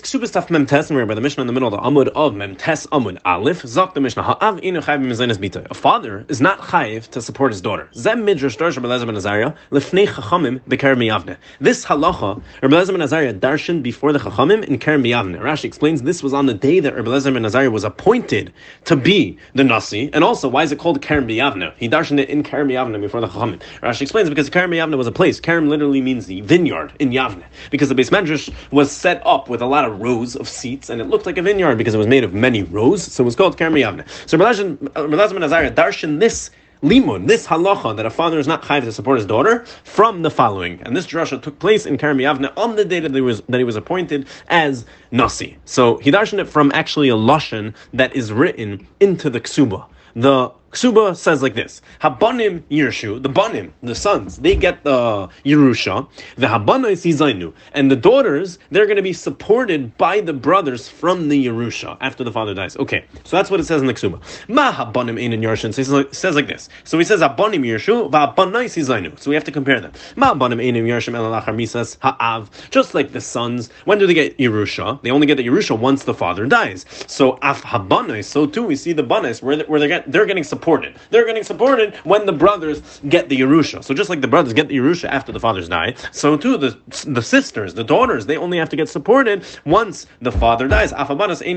Beis Ksubas Taf Memtes, and by the Mishnah in the middle of the Amud of Memtes Amud Aleph. Zok the Mishnah Ha'av inu chayiv b'mezainis bita. A father is not chayiv to support his daughter. Zem midrash Darsh Rabbi Lezer ben Azariah lefnei chachamim b'ker miyavne. This halacha Rabbi Lezer ben Azariah darshan before the chachamim in Kerem b'yavne. Rashi explains this was on the day that Rabbi Lezer ben Azariah was appointed to be the nasi, and also why is it called Kerem b'yavne? He darshaned it in Kerem b'yavne before the chachamim. Rashi explains because Kerem b'yavne was a place. Kerem literally means the vineyard in Yavne because the base medrash was set up with a lot of rows of seats, and it looked like a vineyard because it was made of many rows, so it was called Kerem Yavne. So Rabbi ben Azariah darshan this limun, this halacha that a father is not chayiv to support his daughter from the following, and this drasha took place in Kerem Yavne on the day that he was that he was appointed as nasi. So he darshan it from actually a lashon that is written into the ksuba. The Ksuba says like this: Habanim Yershu, the banim, the sons, they get the Yerusha. The Habanos Yizainu, and the daughters, they're going to be supported by the brothers from the Yerusha after the father dies. Okay, so that's what it says in the Ksuba. Ma Habanim Ein in Yershin says, like this. So he says Habanim Yershu, Habanos Yizainu. So we have to compare them. Ma Habanim Ein in Yershim Misas Ha'av. Just like the sons, when do they get Yerusha? They only get the Yerusha once the father dies. So Af Habanos, so too we see the banis where they, where they get they're getting supported supported. They're getting supported when the brothers get the Yerusha. So just like the brothers get the Yerusha after the fathers die, so too the the sisters, the daughters, they only have to get supported once the father dies. Obviously,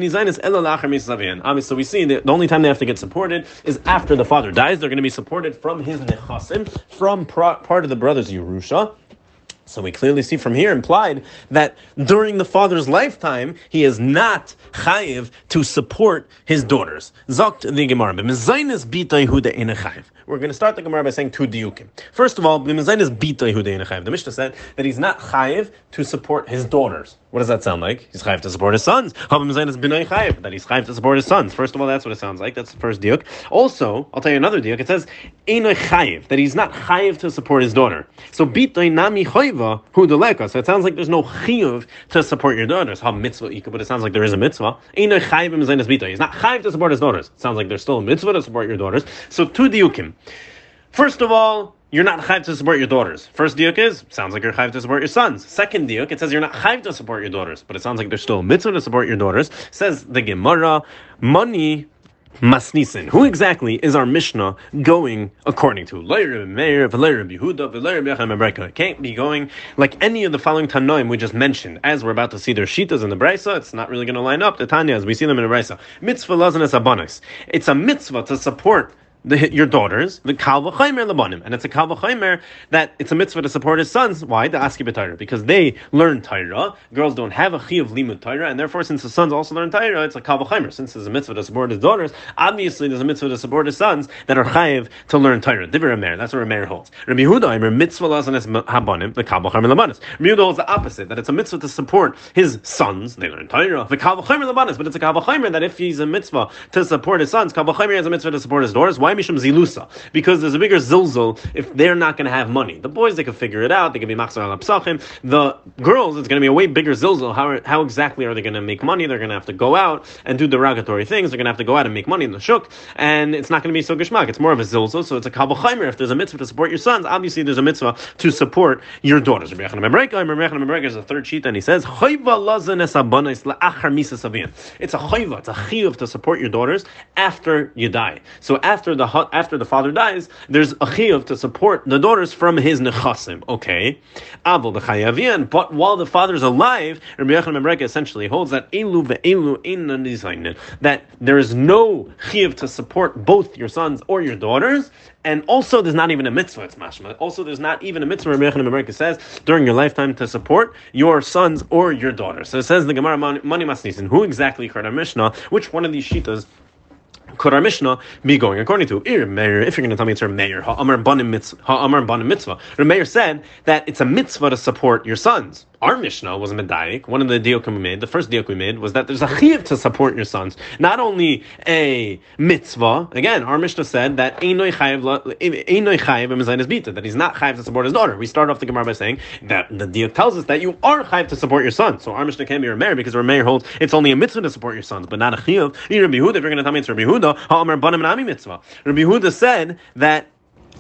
we see that the only time they have to get supported is after the father dies. They're going to be supported from his nechasim, from part of the brothers Yerusha. So we clearly see from here implied that during the father's lifetime, he is not chayiv to support his daughters. Zokt the Gemara. We're going to start the Gemara by saying two diukim. First of all, the Mishnah said that he's not chayiv to support his daughters. What does that sound like? He's chayiv to support his sons. That he's chayiv to support his sons. First of all, that's what it sounds like. That's the first diuk. Also, I'll tell you another diuk. It says chayiv that he's not chayiv to support his daughter. So nami hu So it sounds like there's no chayiv to support your daughters. Ha mitzvah but it sounds like there is a mitzvah. He's not chayiv to support his daughters. It sounds like there's still a mitzvah to support your daughters. So two diukim. First of all, you're not chayv to support your daughters. First diuk is sounds like you're chayv to support your sons. Second diuk, it says you're not chayv to support your daughters, but it sounds like there's still a mitzvah to support your daughters. Says the Gemara, money Masnisin. Who exactly is our Mishnah going according to? It can't be going like any of the following Tanoim we just mentioned. As we're about to see their Shitas in the Brisa, it's not really going to line up. The Tanya, as we see them in the Brisa. Mitzvah lazanes abanis. It's a mitzvah to support the, your daughters, the kalva chaymer lebanim, and it's a kalva chaymer that it's a mitzvah to support his sons. Why? The aski b'tayra, because they learn Torah. Girls don't have a chi of limud Torah, and therefore, since the sons also learn Torah, it's a kalva chaymer. Since there's a mitzvah to support his daughters, obviously there's a mitzvah to support his sons that are chayiv to learn. Divrei Meir, that's what Meir holds. Rabbi Yehuda, Imer mitzvah lazanes habanim, the kalva chaymer lebanis. Rabbi Yehuda holds the opposite, that it's a mitzvah to support his sons. They learn Torah. The kalva chaymer lebanis, but it's a kalva chaymer that if he's a mitzvah to support his sons, kalva chaymer is a mitzvah to support his daughters. Why? Why Mishum Zilusa? Because there's a bigger zilzul if they're not going to have money. The boys, they can figure it out. They can be machzor al psachim. The girls, it's going to be a way bigger zilzul. How, how exactly are they going to make money? They're going to have to go out and do derogatory things. They're going to have to go out and make money in the shuk. And it's not going to be so geshmak. It's more of a zilzul. So it's a kabel If there's a mitzvah to support your sons, obviously there's a mitzvah to support your daughters. There's a third sheet and he says, it's a chayva, it's a chiyuv to support your daughters after you die. So after the after the father dies, there's a chiyuv to support the daughters from his nechasim. Okay, avol the but while the father's alive, Rabbi Yochanan essentially holds that elu ve'elu that there is no chiyuv to support both your sons or your daughters, and also there's not even a mitzvah. It's mashma. Also, there's not even a mitzvah. Rabbi Yochanan America says during your lifetime to support your sons or your daughters. So it says the Gemara Mani Masnisin. Who exactly heard our Mishnah? Which one of these shitas could our Mishnah be going according to? Ir Meir, if you're going to tell me it's a Meir, Banim Mitzvah, Banim Mitzvah. Meir said that it's a mitzvah to support your sons our Mishnah was a medayik. One of the diyokim we made, the first diok we made, was that there's a chiv to support your sons, not only a mitzvah. Again, our Mishnah said that einoi chayiv bita, that he's not chayiv to support his daughter. We start off the Gemara by saying that the diok tells us that you are chayiv to support your son. So our Mishnah can be Rameir because Rameir holds it's only a mitzvah to support your sons, but not a chiv. Rabbi Yehuda, if you're going to tell me it's Rabbi Yehuda, ha'amar banim nami mitzvah. Rabbi Yehuda said that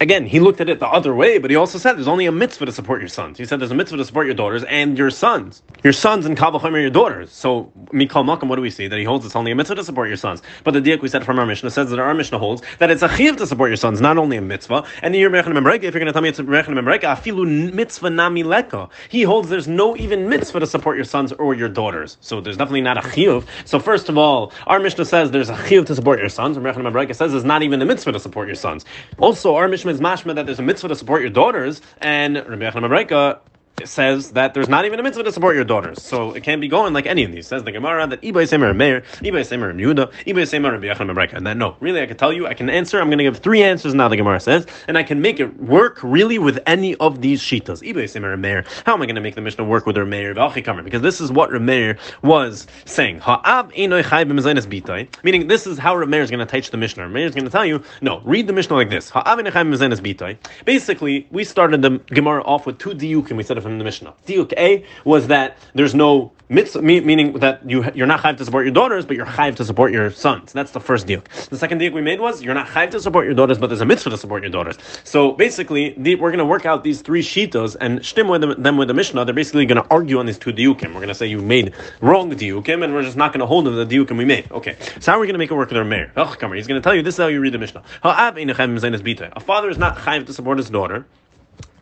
again, he looked at it the other way, but he also said there's only a mitzvah to support your sons. He said there's a mitzvah to support your daughters and your sons. Your sons and Kavachim are your daughters. So, Mikal Makam, what do we see? That he holds it's only a mitzvah to support your sons. But the diak we said from our Mishnah says that our Mishnah holds that it's a chiv to support your sons, not only a mitzvah. And you're if you're going to tell me it's a afilu mitzvah nami leka. He holds there's no even mitzvah to support your sons or your daughters. So there's definitely not a chiv. So first of all, our Mishnah says there's a chiv to support your sons. And Rebbe says there's not even a mitzvah to support your sons. Also, our Mishnah is mashma that there's a mitzvah to support your daughters, and Rabbi Yechon says that there's not even a mitzvah to support your daughters. So it can't be going like any of these. Says the Gemara that Ibay Semer Meir, Ibay Semer Yehuda, Ibay Semer Rabbi Yechon Mebreka. And that no, really I can tell you, I can answer, I'm going to give three answers now, the Gemara says, and I can make it work really with any of these shitas. Ibay Semer Meir. How am I going to make the Mishnah work with Meir Because this is what Meir was saying. Ha'ab. Meaning this is how Meir is going to teach the Mishnah. Meir is going to tell you, no, read the Mishnah like this. Basically, we started the Gemara off with two diukim. We said from the Mishnah. Diuk A was that there's no mitzvah, meaning that you, you're not chayiv to support your daughters, but you're chayiv to support your sons. That's the first diuk. The second diuk we made was you're not chayiv to support your daughters, but there's a mitzvah to support your daughters. So basically, the, we're going to work out these three shitos and shtim with them, them with the Mishnah. They're basically going to argue on these two diukim. We're going to say you made wrong diukim, and we're just not going to hold them the diukim we made. Okay, so how are we going to make it work with Rameir? Oh, come on, he's going to tell you this is how you read the Mishnah. A father is not chayiv to support his daughter.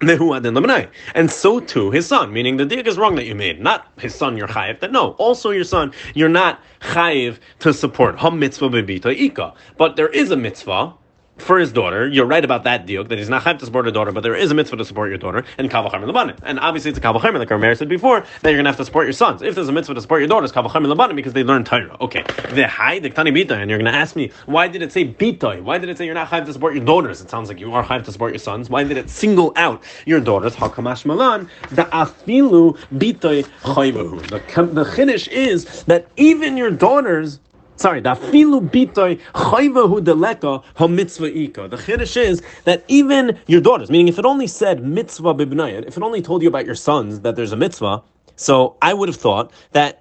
And so too his son, meaning the dig is wrong that you made. Not his son you're chayiv, that no, also your son, you're not chayiv to support. Ham mitzvah ika. But there is a mitzvah for his daughter. You're right about that deal that he's not have to support a daughter, but there is a mitzvah to support your daughter and kavachim lebanim. And obviously, it's a kavachim like Rameir said before that you're going to have to support your sons. If there's a mitzvah to support your daughters, kavachim lebanim because they learn Torah. Okay, the high the tani bita, and you're going to ask me why did it say bitoy? Why did it say you're not have to support your daughters? It sounds like you are have to support your sons. Why did it single out your daughters? Hakamash malan the afilu bitoy chayvahu. The the is that even your daughters Sorry, the filu bitoy chayvahu deleka ha mitzvah ika. The chiddush is that even your daughters, meaning if it only said mitzvah bibnayat, if it only told you about your sons that there's a mitzvah, so I would have thought that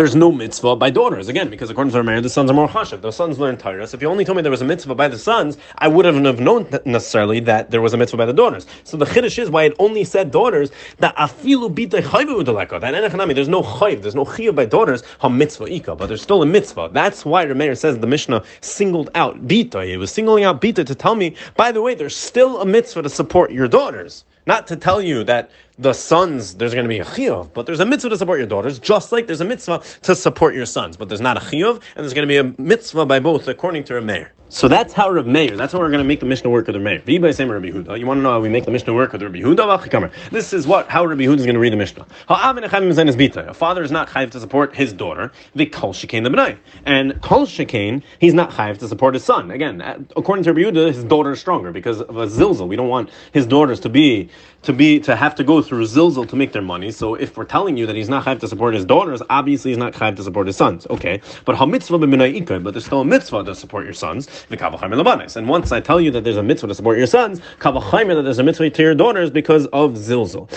there's no mitzvah by daughters. Again, because according to our marriage, the sons are more chashav. The sons learn Torah. So if you only told me there was a mitzvah by the sons, I wouldn't have known necessarily that there was a mitzvah by the daughters. So the chiddush is why it only said daughters, that afilu bita chayvu. That there's no chayv, there's no chiyuv by daughters, ha mitzvah ika, but there's still a mitzvah. That's why Rameir says the Mishnah singled out bita. It was singling out bita to tell me, by the way, there's still a mitzvah to support your daughters. Not to tell you that the sons, there's going to be a chiyuv, but there's a mitzvah to support your daughters, just like there's a mitzvah to support your sons. But there's not a chiyuv, and there's going to be a mitzvah by both, according to Rameir. So that's how Rav Meir, that's how we're going to make the Mishnah work with Rav Meir. You want to know how we make the Mishnah work with Rabbi Huda? This is what, how Rabbi Huda is going to read the Mishnah. A father is not chayiv to support his daughter, the kol shekain the. And kol shekain, he's not chayiv to support his son. Again, uh, according to Rabbi Huda, his daughter is stronger because of a zilzal. We don't want his daughters to be, to be, to have to go through zilzal to make their money. So if we're telling you that he's not chayiv to support his daughters, obviously he's not chayiv to support his sons. Okay. But ha mitzvah but there's still a mitzvah to support your sons. And once I tell you that there's a mitzvah to support your sons, that there's a mitzvah to your daughters because of zilzal.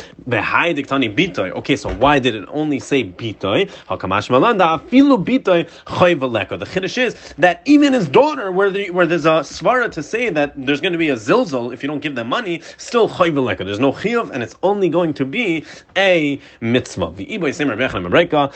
Okay, so why did it only say bitoy? The chiddush is that even his daughter, where, the, where there's a svara to say that there's going to be a zilzal if you don't give them money, still chayveleka. There's no chiyuv, and it's only going to be a mitzvah.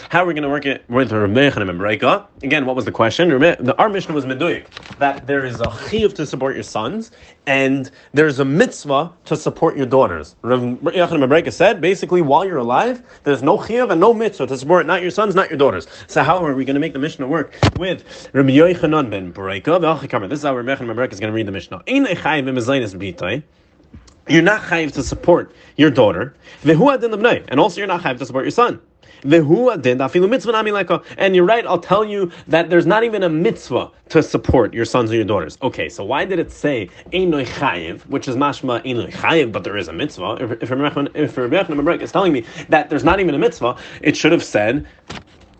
How are we going to work it with Rebbechanim Again, what was the question? Our mission was meduyik that there is a chiyuv to support your sons, and there's a mitzvah to support your daughters. Rav Yechon said, basically, while you're alive, there's no chiyuv and no mitzvah to support not your sons, not your daughters. So how are we going to make the Mishnah work with Rabbi Yochanan ben Breka? This is how Rabbi Yechon ben is going to read the Mishnah. You're not chayiv to support your daughter, and also you're not chayiv to support your son. And you're right, I'll tell you that there's not even a mitzvah to support your sons or your daughters. Okay, so why did it say Einoi Chayiv, which is mashma Einoi Chayiv, but there is a mitzvah? If, if, if Rebbe is telling me that there's not even a mitzvah, it should have said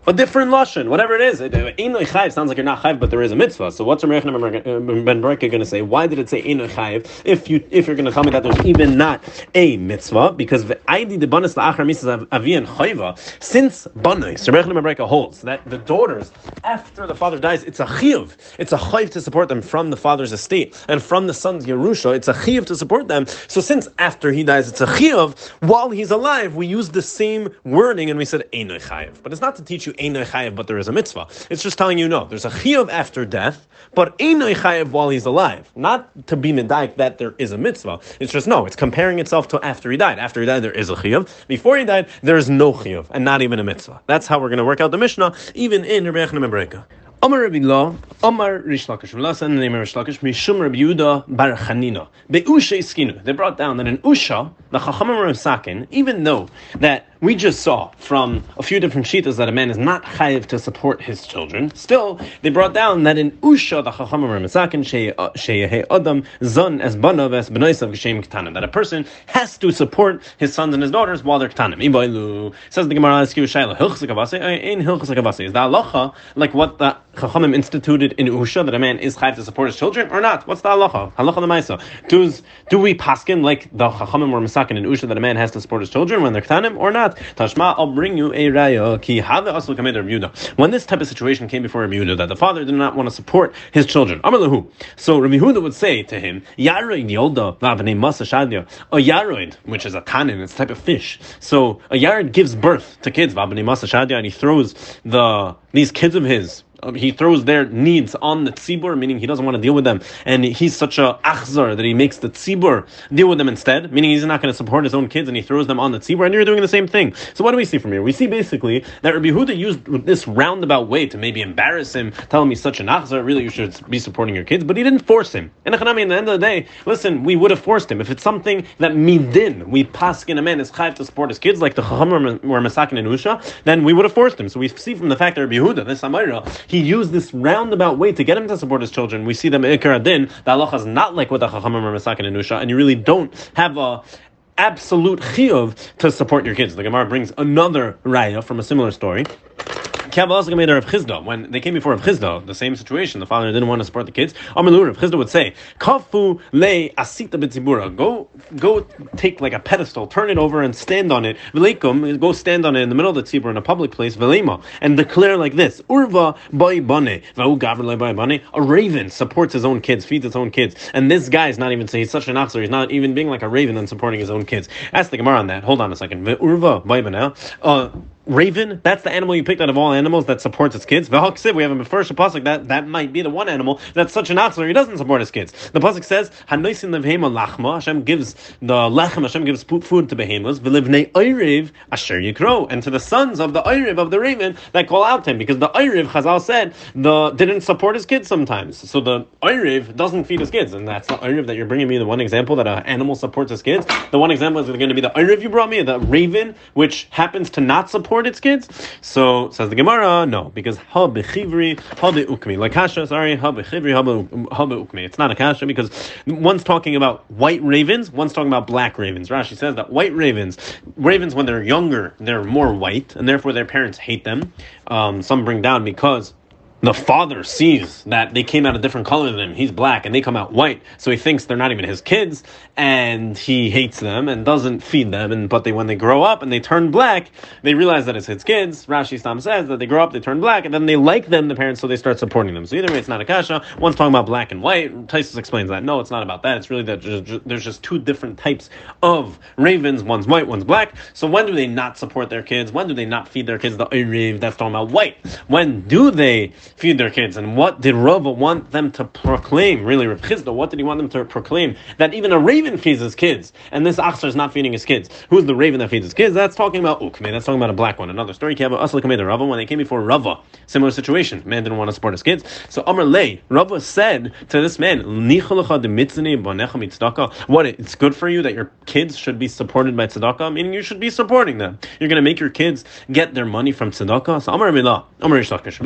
a different lashon, whatever it is. Uh, einoi chayiv sounds like you're not chayiv, but there is a mitzvah. So what's Rabbi Ben Barak going to say? Why did it say einoi chayiv? If you if you're going to tell me that there's even not a mitzvah, because the banas la'achar misas avian chayva, since banis Rabbi Ben holds that the daughters after the father dies, it's a chiyuv, it's a chayiv to support them from the father's estate and from the son's yerusha. It's a chiyuv to support them. So since after he dies, it's a chiyuv. While he's alive, we use the same wording and we said einoi chayiv. But it's not to teach you einoi chayiv, but there is a mitzvah. It's just telling you no. There's a chiyuv after death, but einoi chayiv while he's alive. Not to be medaik that there is a mitzvah. It's just no. It's comparing itself to after he died. After he died, there is a chiyuv. Before he died, there is no chiyuv and not even a mitzvah. That's how we're going to work out the Mishnah, even in Rebbe Yechon Breka. Amar Rabbi Lo, Amar Rish Lakish. Last the name of Rish Lakish, Mishum Rabbi Yehuda Bar Chanina. Be'usha Iskinu. They brought down that in Usha, the Chachamim were sakin, even though that we just saw from a few different shitas that a man is not chayiv to support his children. Still, they brought down that in Usha the Chachamim were misakin sheyehe uh, adam zon as banav as benoisav geshem ketanim that a person has to support his sons and his daughters while they're ketanim. Iboilu says the Gemara Eskiv Shaila hilchzik uh, in hilchzik is the halacha like what the Chachamim instituted in Usha that a man is chayiv to support his children or not? What's the halacha? Halacha the. Does do we paskin like the Chachamim were misakin in Usha that a man has to support his children when they're ketanim or not? Tashma, I'll bring you a raya. Ki also When this type of situation came before Rabbi that the father did not want to support his children. So Yehuda would say to him, Yaroid yolda masa A yaroid, which is a tanin, it's a type of fish. So a yaroid gives birth to kids, masa and he throws the these kids of his Um, he throws their needs on the tzibur, meaning he doesn't want to deal with them, and he's such a achzar that he makes the tzibur deal with them instead, meaning he's not going to support his own kids, and he throws them on the tzibur, and you're doing the same thing. So what do we see from here? We see basically that Rabbi Huda used this roundabout way to maybe embarrass him, tell him he's such an achzar, really you should be supporting your kids, but he didn't force him. And at the end of the day, listen, we would have forced him. If it's something that midin, we paskin a man is chayv to support his kids, like the chacham were masakin and usha, then we would have forced him. So we see from the fact that Rabbi Huda, this Amayra, he used this roundabout way to get him to support his children. We see them in Ikar Adin, the halacha is not like what the Chachamim are Masakin and Nusha, and you really don't have a absolute chiyuv to support your kids. The Gemara brings another raya from a similar story. When they came before Rav Chisda, the same situation, the father didn't want to support the kids. Amalur, Rav Chisda would say, "Kafu le asita b'tzibura." Go, go, take like a pedestal, turn it over, and stand on it. V'leikum, go stand on it in the middle of the tzibur in a public place. V'leima, and declare like this: Urva boy bane. A raven supports his own kids, feeds his own kids, and this guy is not even saying he's such an officer. He's not even being like a raven and supporting his own kids. Ask the Gemara on that. Hold on a second. Urva boy bane. Uh, raven, that's the animal you picked out of all animals that supports its kids. The V'haksiv, we have a first pasuk that that might be the one animal that's such an achzer he doesn't support his kids. The pasuk says, "Hanoisin levhema lachma." Hashem gives the lechem. Hashem gives food to behemoths. V'livnei oyrev asher yikro, and to the sons of the oyrev of the raven that call out to him, because the oyrev Chazal said the didn't support his kids sometimes. So the oyrev doesn't feed his kids, and that's the oyrev that you're bringing me. The one example that an animal supports his kids. The one example is going to be the oyrev you brought me, the raven, which happens to not support its kids? So says the Gemara, no, because ha bechivri, ha ukmi. Like kasha, sorry, ha bechivri, ha ukmi. It's not a kasha because one's talking about white ravens, one's talking about black ravens. Rashi says that white ravens, ravens when they're younger, they're more white, and therefore their parents hate them. Um, some bring down because the father sees that they came out a different color than him. He's black and they come out white. So he thinks they're not even his kids and he hates them and doesn't feed them. And but they when they grow up and they turn black, they realize that it's his kids. Rashi Stam says that they grow up, they turn black, and then they like them, the parents, so they start supporting them. So either way, it's not a kasha. One's talking about black and white. Tosfos explains that. No, it's not about that. It's really that there's just two different types of ravens. One's white, one's black. So when do they not support their kids? When do they not feed their kids the rave? That's talking about white. When do they feed their kids. And what did Rava want them to proclaim? Really, Rav Chisda, what did he want them to proclaim? That even a raven feeds his kids, and this Achsar is not feeding his kids. Who's the raven that feeds his kids? That's talking about Ukme. That's talking about a black one. Another story. Rava when they came before Rava, similar situation. Man didn't want to support his kids. So Amr Lay, Rava said to this man, What? It's good for you that your kids should be supported by tzedakah, meaning you should be supporting them. You're going to make your kids get their money from tzedakah. So Amr Milah, Amr Rishlakish.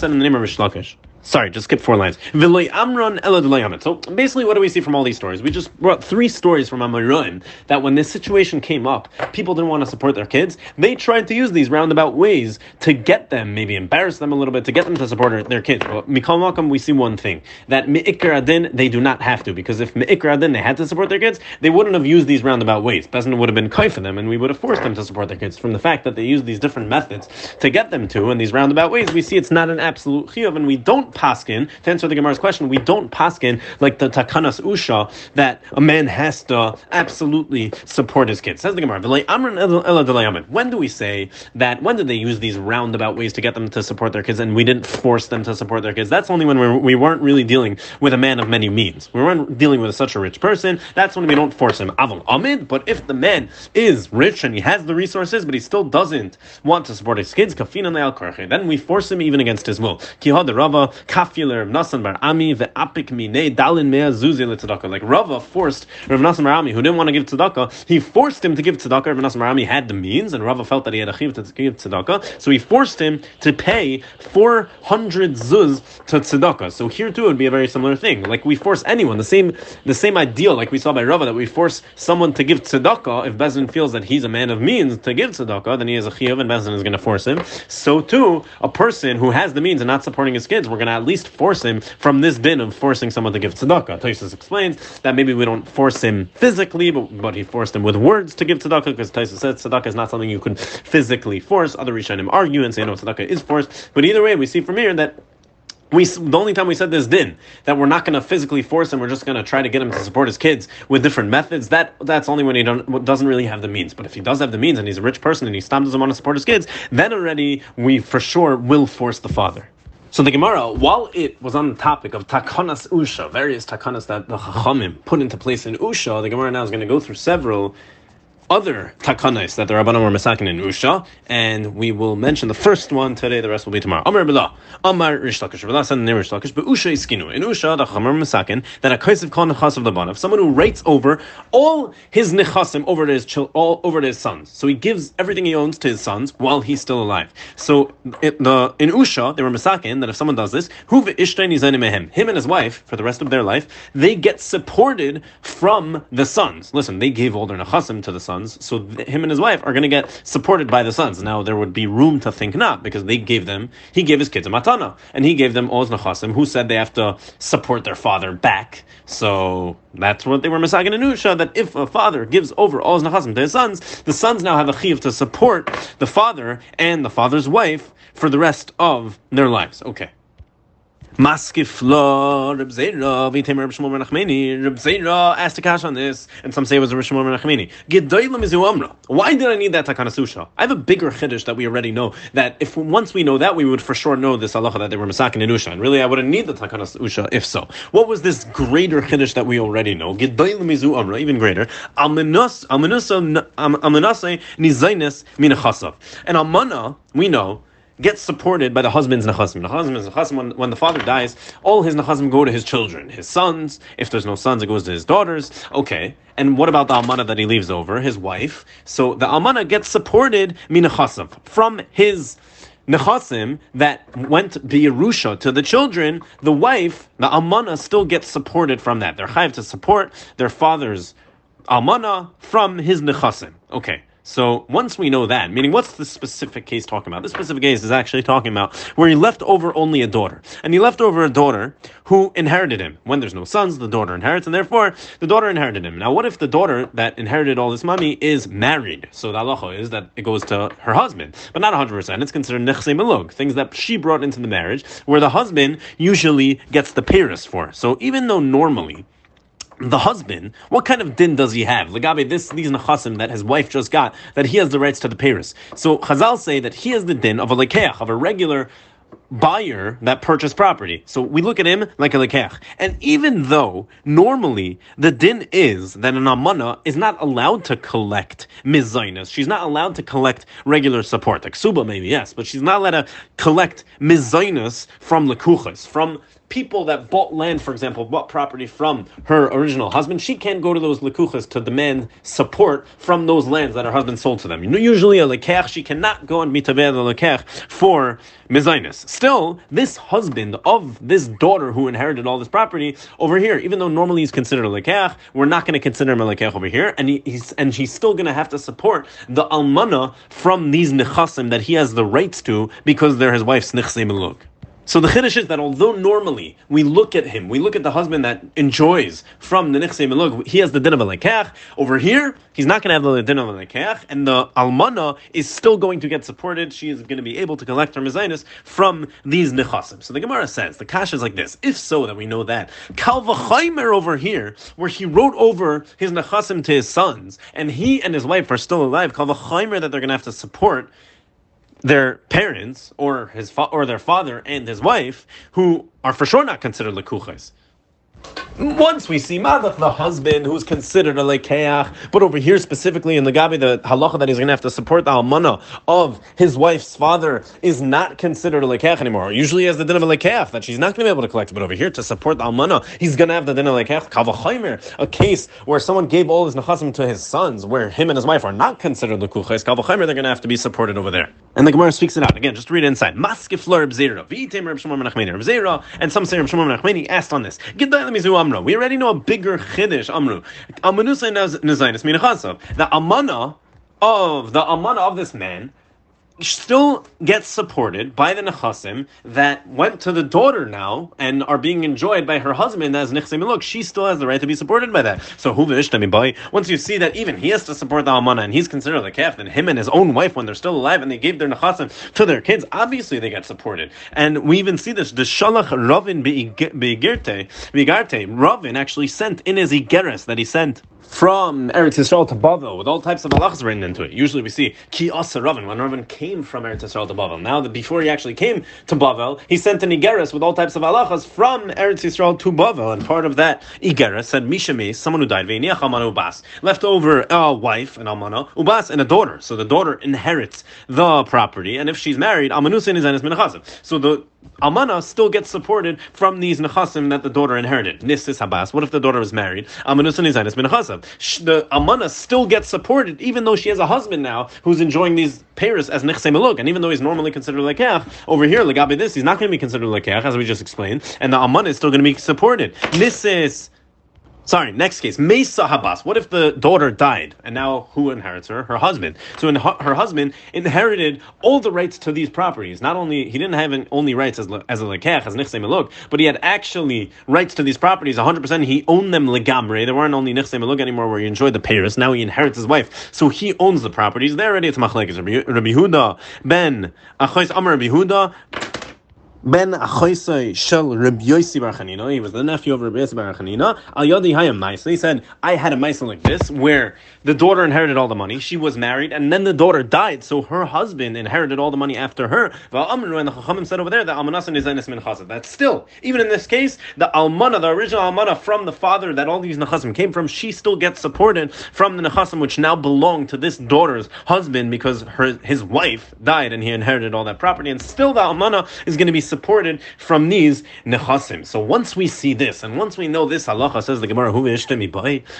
In the name of Rish Lakish. Sorry, just skip four lines. So basically, what do we see from all these stories? We just brought three stories from Amoraim that when this situation came up, people didn't want to support their kids. They tried to use these roundabout ways to get them, maybe embarrass them a little bit, to get them to support their kids. But Mikal we see one thing that Me'ikr Adin, they do not have to, because if Me'ikr Adin, they had to support their kids, they wouldn't have used these roundabout ways. Bezin would have been kai for them, and we would have forced them to support their kids. From the fact that they use these different methods to get them to, and these roundabout ways, we see it's not an absolute chiyuv, and we don't paskin, to answer the Gemara's question, we don't paskin like the takanas usha that a man has to absolutely support his kids. Says the Gemara, when do we say that, when did they use these roundabout ways to get them to support their kids and we didn't force them to support their kids? That's only when we're, we weren't really dealing with a man of many means. We weren't dealing with such a rich person. That's when we don't force him. Aval amid, but if the man is rich and he has the resources, but he still doesn't want to support his kids, kafina then we force him even against his will. Rava, Kafiler, Nasan Bar Ami, the Apik Mine, Dalin Mea Zuzi Tzedakah. Like Rava forced Rav Nasan Bar Ami, who didn't want to give tzedakah, he forced him to give tzedakah. Rav Nasan Bar Ami had the means, and Rava felt that he had a chiv to give tzedakah, so he forced him to pay 400 zuz to tzedakah. So here too it would be a very similar thing. Like we force anyone, the same the same ideal, like we saw by Rava, that we force someone to give tzedakah. If Bezin feels that he's a man of means to give tzedakah, then he has a chiv, and Bezin is going to force him. So too, a person who has the means and not supporting his kids, we're going to at least force him from this din of forcing someone to give tzedakah. Tosfos explains that maybe we don't force him physically, but, but he forced him with words to give tzedakah, because Tosfos says tzedakah is not something you can physically force. Other Rishonim argue and say no, tzedakah is forced. But either way, we see from here that we, the only time we said this din that we're not going to physically force him, we're just going to try to get him to support his kids with different methods. That that's only when he doesn't really have the means. But if he does have the means and he's a rich person and he still doesn't want to support his kids, then already we for sure will force the father. So the Gemara, while it was on the topic of takanas usha, various takanas that the Chachamim put into place in usha, the Gemara now is going to go through several other takanas that the Rabbanim were masakin in Usha, and we will mention the first one today. The rest will be tomorrow. Amar Bala, Amar Rish Lakish, Bala said in Rish Lakish, but Usha iskinu. In Usha, the Chamar masakin that a kaisiv kol nechas of the banav, someone who writes over all his nechasim over to his chil- all over to his sons. So he gives everything he owns to his sons while he's still alive. So it, the in Usha, they were masakin that if someone does this, hu mehem, him and his wife for the rest of their life, they get supported from the sons. Listen, they gave all their nechasim to the sons sons, so th- him and his wife are going to get supported by the sons. Now there would be room to think not, because they gave them, he gave his kids a matana, and he gave them oz nachasim, who said they have to support their father back. So that's what they were misagin and that if a father gives over oz nachasim to his sons, the sons now have a chiv to support the father and the father's wife for the rest of their lives. Okay. Maskifla, Reb Zera, Vitem Reb Shmuel Menachmeni. Reb Zera asked a cash on this, and some say it was Reb Shmuel Menachmeni. Gedoylam is Amra. Why did I need that Takana Susha? I have a bigger chiddush that we already know. That if once we know that, we would for sure know this halacha that they were Masakin and Usha. And really, I wouldn't need the Takana Susha if so. What was this greater chiddush that we already know? Gedoylam is Amra, even greater. Almenus, Almenus, Almenase Nizainis Minachasav. And Almana, we know gets supported by the husband's nechasim. The husband's nechasim, when, when the father dies, all his nechasim go to his children, his sons. If there's no sons, it goes to his daughters. Okay. And what about the almana that he leaves over, his wife? So the almana gets supported minachasim from his nechasim that went biyerusha to the children. The wife, the almana, still gets supported from that. They're chayiv to support their father's almana from his nechasim. Okay. So once we know that, meaning what's the specific case talking about? This specific case is actually talking about where he left over only a daughter. And he left over a daughter who inherited him. When there's no sons, the daughter inherits, and therefore the daughter inherited him. Now what if the daughter that inherited all this money is married? So the halacha is that it goes to her husband, but not 100%. It's considered nechse melug, things that she brought into the marriage, where the husband usually gets the paris for. So even though normally the husband, what kind of din does he have? Legabe, this these nechasim that his wife just got, that he has the rights to the Paris. So Chazal say that he has the din of a lekeach, of a regular buyer that purchased property. So we look at him like a lekech. And even though normally the din is that an amana is not allowed to collect mizainas, she's not allowed to collect regular support. Like suba maybe, yes, but she's not allowed to collect mizainas from lekuchas, from people that bought land, for example, bought property from her original husband, she can't go to those lekuchas to demand support from those lands that her husband sold to them. You know, usually a lekech, she cannot go and mitaveh the lekech for mizainis. Still, this husband of this daughter who inherited all this property over here, even though normally he's considered a lekech, we're not going to consider him a lekech over here, and he, he's and she's still going to have to support the almana from these nechasim that he has the rights to because they're his wife's nechse meluk. So the chiddush is that although normally we look at him, we look at the husband that enjoys from the nichse melug, he has the din of a lekach. Over here, he's not going to have the din of a lekach, and the almana is still going to get supported. She is going to be able to collect her mezainis from these nechasim. So the Gemara says the kash is like this. If so, that we know that kalvachaimer over here, where he wrote over his nechasim to his sons, and he and his wife are still alive, kalvachaimer that they're going to have to support their parents or his fa- or their father and his wife, who are for sure not considered lekuches. Once we see Malach, the husband, who's considered a lekeach, but over here specifically in the Gabi, the halacha that he's going to have to support the almana of his wife's father is not considered a lekeach anymore. Usually, has the din of a lekeach that she's not going to be able to collect, but over here to support the almana, he's going to have the din of lekeach. Kavachaymer, a case where someone gave all his nechasim to his sons, where him and his wife are not considered lekuches. Kavachaymer, they're going to have to be supported over there. And the Gemara speaks it out again. Just read it inside. Maskeflor Bzera, Vitem Reb Bzera, and some say Reb Menachmeni asked on this. Amra. We already know a bigger chiddush, Amru. Amanusa Nezainis Minachasav. The Amana of the Amana of this man still gets supported by the nechasim that went to the daughter now and are being enjoyed by her husband as nechsim. Look, she still has the right to be supported by that. So boy? Once you see that even he has to support the almana and he's considered the calf, then him and his own wife when they're still alive and they gave their nechasim to their kids, obviously they get supported. And we even see this. The shalach Ravin beigarte Ravin actually sent in his igeres that he sent from Eretz Yisrael to Bavel with all types of halachas written into it. Usually we see ki asa Ravin when Ravin came from Eretz Yisrael to Bavel. Now that before he actually came to Bavel, he sent an igeris with all types of halachas from Eretz Yisrael to Bavel, and part of that igeris said Mishame, someone who died, ubas, left over a wife, an almana, ubas, and a daughter. So the daughter inherits the property, and if she's married, almanusin is anis minachasim. So the Almana still gets supported from these nechasim that the daughter inherited. Nisis habas. What if the daughter is married? Almanusin is anis minachasim. The Almana still gets supported even though she has a husband now who's enjoying these payers as nechse meluk. And even though he's normally considered lekech, over here, legabe this, he's not going to be considered lekech, as we just explained. And the Almana is still going to be supported. Nisis Sorry, next case. Mesa Habas. What if the daughter died and now who inherits her? Her husband. So her husband inherited all the rights to these properties. Not only, he didn't have only rights as, as a lekech, as nichse meluk, but he had actually rights to these properties 100%. He owned them legamre. They weren't only nichse meluk anymore where he enjoyed the payers. Now he inherits his wife. So he owns the properties. They're already it's machlekes. Rabbi Huda ben Achois Amar Rabbi Huda Ben Achoisai Shel Rabbi Yossi Bar Chanina. He was the nephew of Rabbi Yossi Bar Chanina. Al Yadi Hayam Maisa. He said, I had a Maisa like this, where the daughter inherited all the money. She was married, and then the daughter died, so her husband inherited all the money after her. And the Chachamim said over there that Almanasan is Enes Min Chazad. That's still, even in this case, the Almana, the original Almana from the father that all these Nechasim came from, she still gets supported from the Nechasim, which now belong to this daughter's husband because her his wife died and he inherited all that property, and still the Almana is going to be supported from these nechasim. So once we see this, and once we know this halacha says the Gemara, who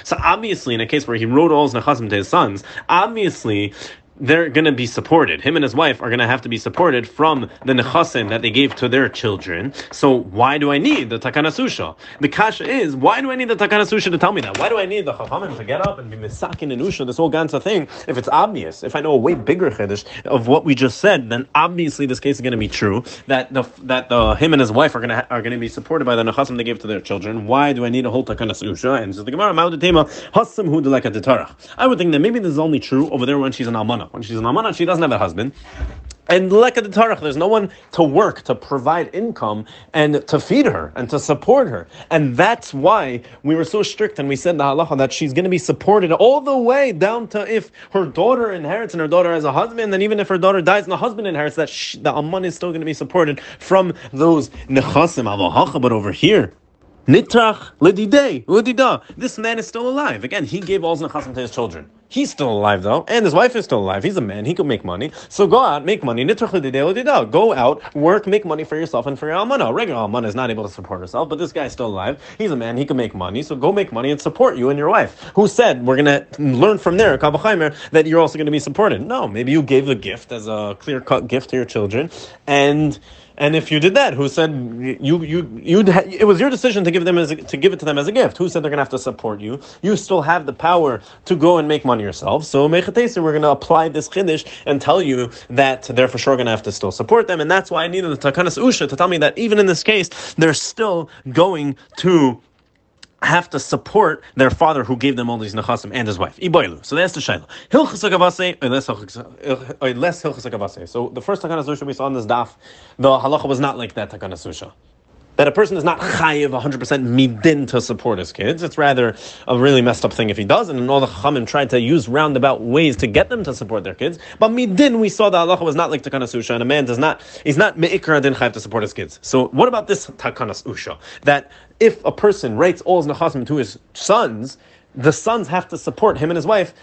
so obviously in a case where he wrote all his nechasim to his sons, obviously they're going to be supported. Him and his wife are going to have to be supported from the nechasim that they gave to their children. So why do I need the takana susha? The kasha is why do I need the takana susha to tell me that? Why do I need the chachamim to get up and be misakin and usha this whole ganza thing? If it's obvious, if I know a way bigger chiddush of what we just said, then obviously this case is going to be true that the that the him and his wife are going to are going to be supported by the nechasim they gave to their children. Why do I need a whole takana susha? And so the gemara hasam hu I would think that maybe this is only true over there when she's an almana when she's an almana, she doesn't have a husband. And like at the tarach, there's no one to work to provide income and to feed her and to support her, and that's why we were so strict and we said the halacha that she's going to be supported all the way down to if her daughter inherits and her daughter has a husband, and even if her daughter dies and the husband inherits, that she, the alman is still going to be supported from those nechasim But over here, Nitrach ledida. This man is still alive. Again, he gave all his nechasim to his children. He's still alive though, and his wife is still alive. He's a man. He could make money. So go out, make money. Go out, work, make money for yourself and for your almana. Regular almana is not able to support herself, but this guy's still alive. He's a man. He can make money. So go make money and support you and your wife. Who said we're gonna learn from there, that you're also to be supported? No, maybe you gave the gift as a clear cut gift to your children, and and if you did that, who said you you you it was your decision to give them as a, to give it to them as a gift? Who said they're going to have to support you? You still have the power to go and make money yourself. So mechatesa, we're going to apply this chiddush and tell you that they're for sure going to have to still support them, and that's why I needed the takanas usha to tell me that even in this case, they're still going to have to support their father who gave them all these nechasim and his wife. Iboilu. So that's the shaila. So the first takana susha we saw in this daf, the halacha was not like that takana susha that a person is not chayiv 100% midin to support his kids. It's rather a really messed up thing if he doesn't. and all the chachamim tried to use roundabout ways to get them to support their kids. But midin, we saw that Allah was not like takanas usha, and a man does not, he's not me'ikra din chayiv to support his kids. So what about this takanas usha? That if a person writes all his nechasim to his sons, the sons have to support him and his wife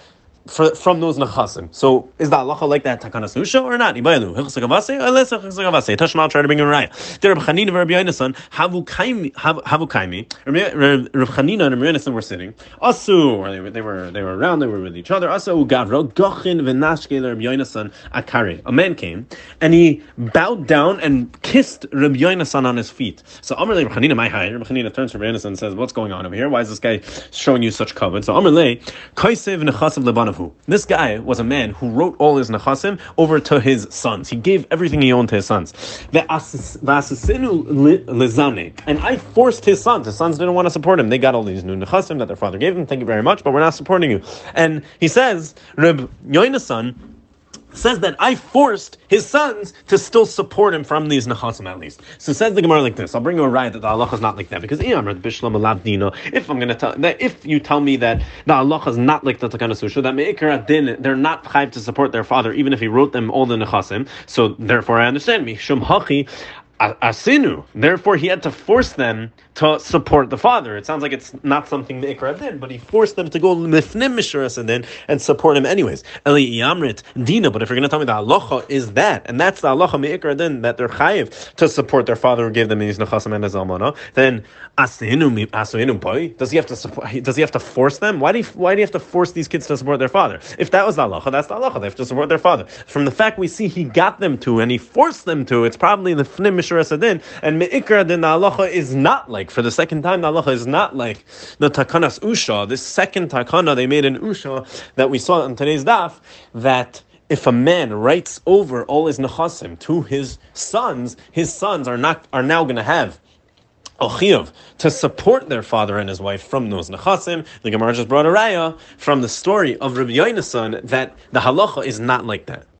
for, from those nechasim. So is the halacha like that takanas nusha or not? Ibaylu hilchsagavase or less hilchsagavase. Tashmal try to bring a raya. There Reb Chanina and Rabbi Yonasan havu kaimi havu kaimi. Reb Chanina and Rabbi Yonasan were sitting. Asu, they were they were around. They were with each other. Asu gavro gochin v'nashke Rabbi Yonasan akari. A man came and he bowed down and kissed Rabbi Yonasan on his feet. So Amr Reb Chanina my high. Reb Chanina turns to Rabbi Yonasan and says, "What's going on over here? Why is this guy showing you such kavod?" So Amr Le kaisev nechasav lebanav this guy was a man who wrote all his nechasim over to his sons. He gave everything he owned to his sons. And I forced his sons. His sons didn't want to support him. They got all these new nechasim that their father gave them. Thank you very much, but we're not supporting you. And he says, Reb Yoinasan, says that I forced his sons to still support him from these nechasim at least. So says the Gemara like this. I'll bring you a riot that the halacha is not like that because if I'm going to tell that if you tell me that the halacha is not like the takana susha that meikar din they're not chayv to support their father even if he wrote them all the nechasim. So therefore I understand me shum hachi asinu. Therefore, he had to force them to support the father. It sounds like it's not something the Ikra did, but he forced them to go mifnim mishuras and support him anyways. Eli yamrit dina. But if you're going to tell me the halacha is that, and that's the halacha meikra din that they're chayiv to support their father who gave them these nechasim and almana, then asinu asinu boy. Does he have to support? Does he have to force them? Why do you, why do you have to force these kids to support their father? If that was the halacha, that's the halacha. They have to support their father. From the fact we see he got them to and he forced them to, it's probably the fnim Adin, and Me'ikra din the halacha is not like, for the second time, the halacha is not like the Takanas Usha, this second Takana they made in Usha that we saw in today's daf, that if a man writes over all his nechasim to his sons, his sons are not are now going to have Ochiyav to support their father and his wife from those nechasim. The Gemara just brought a raya from the story of Rabbi Yonasan that the halacha is not like that.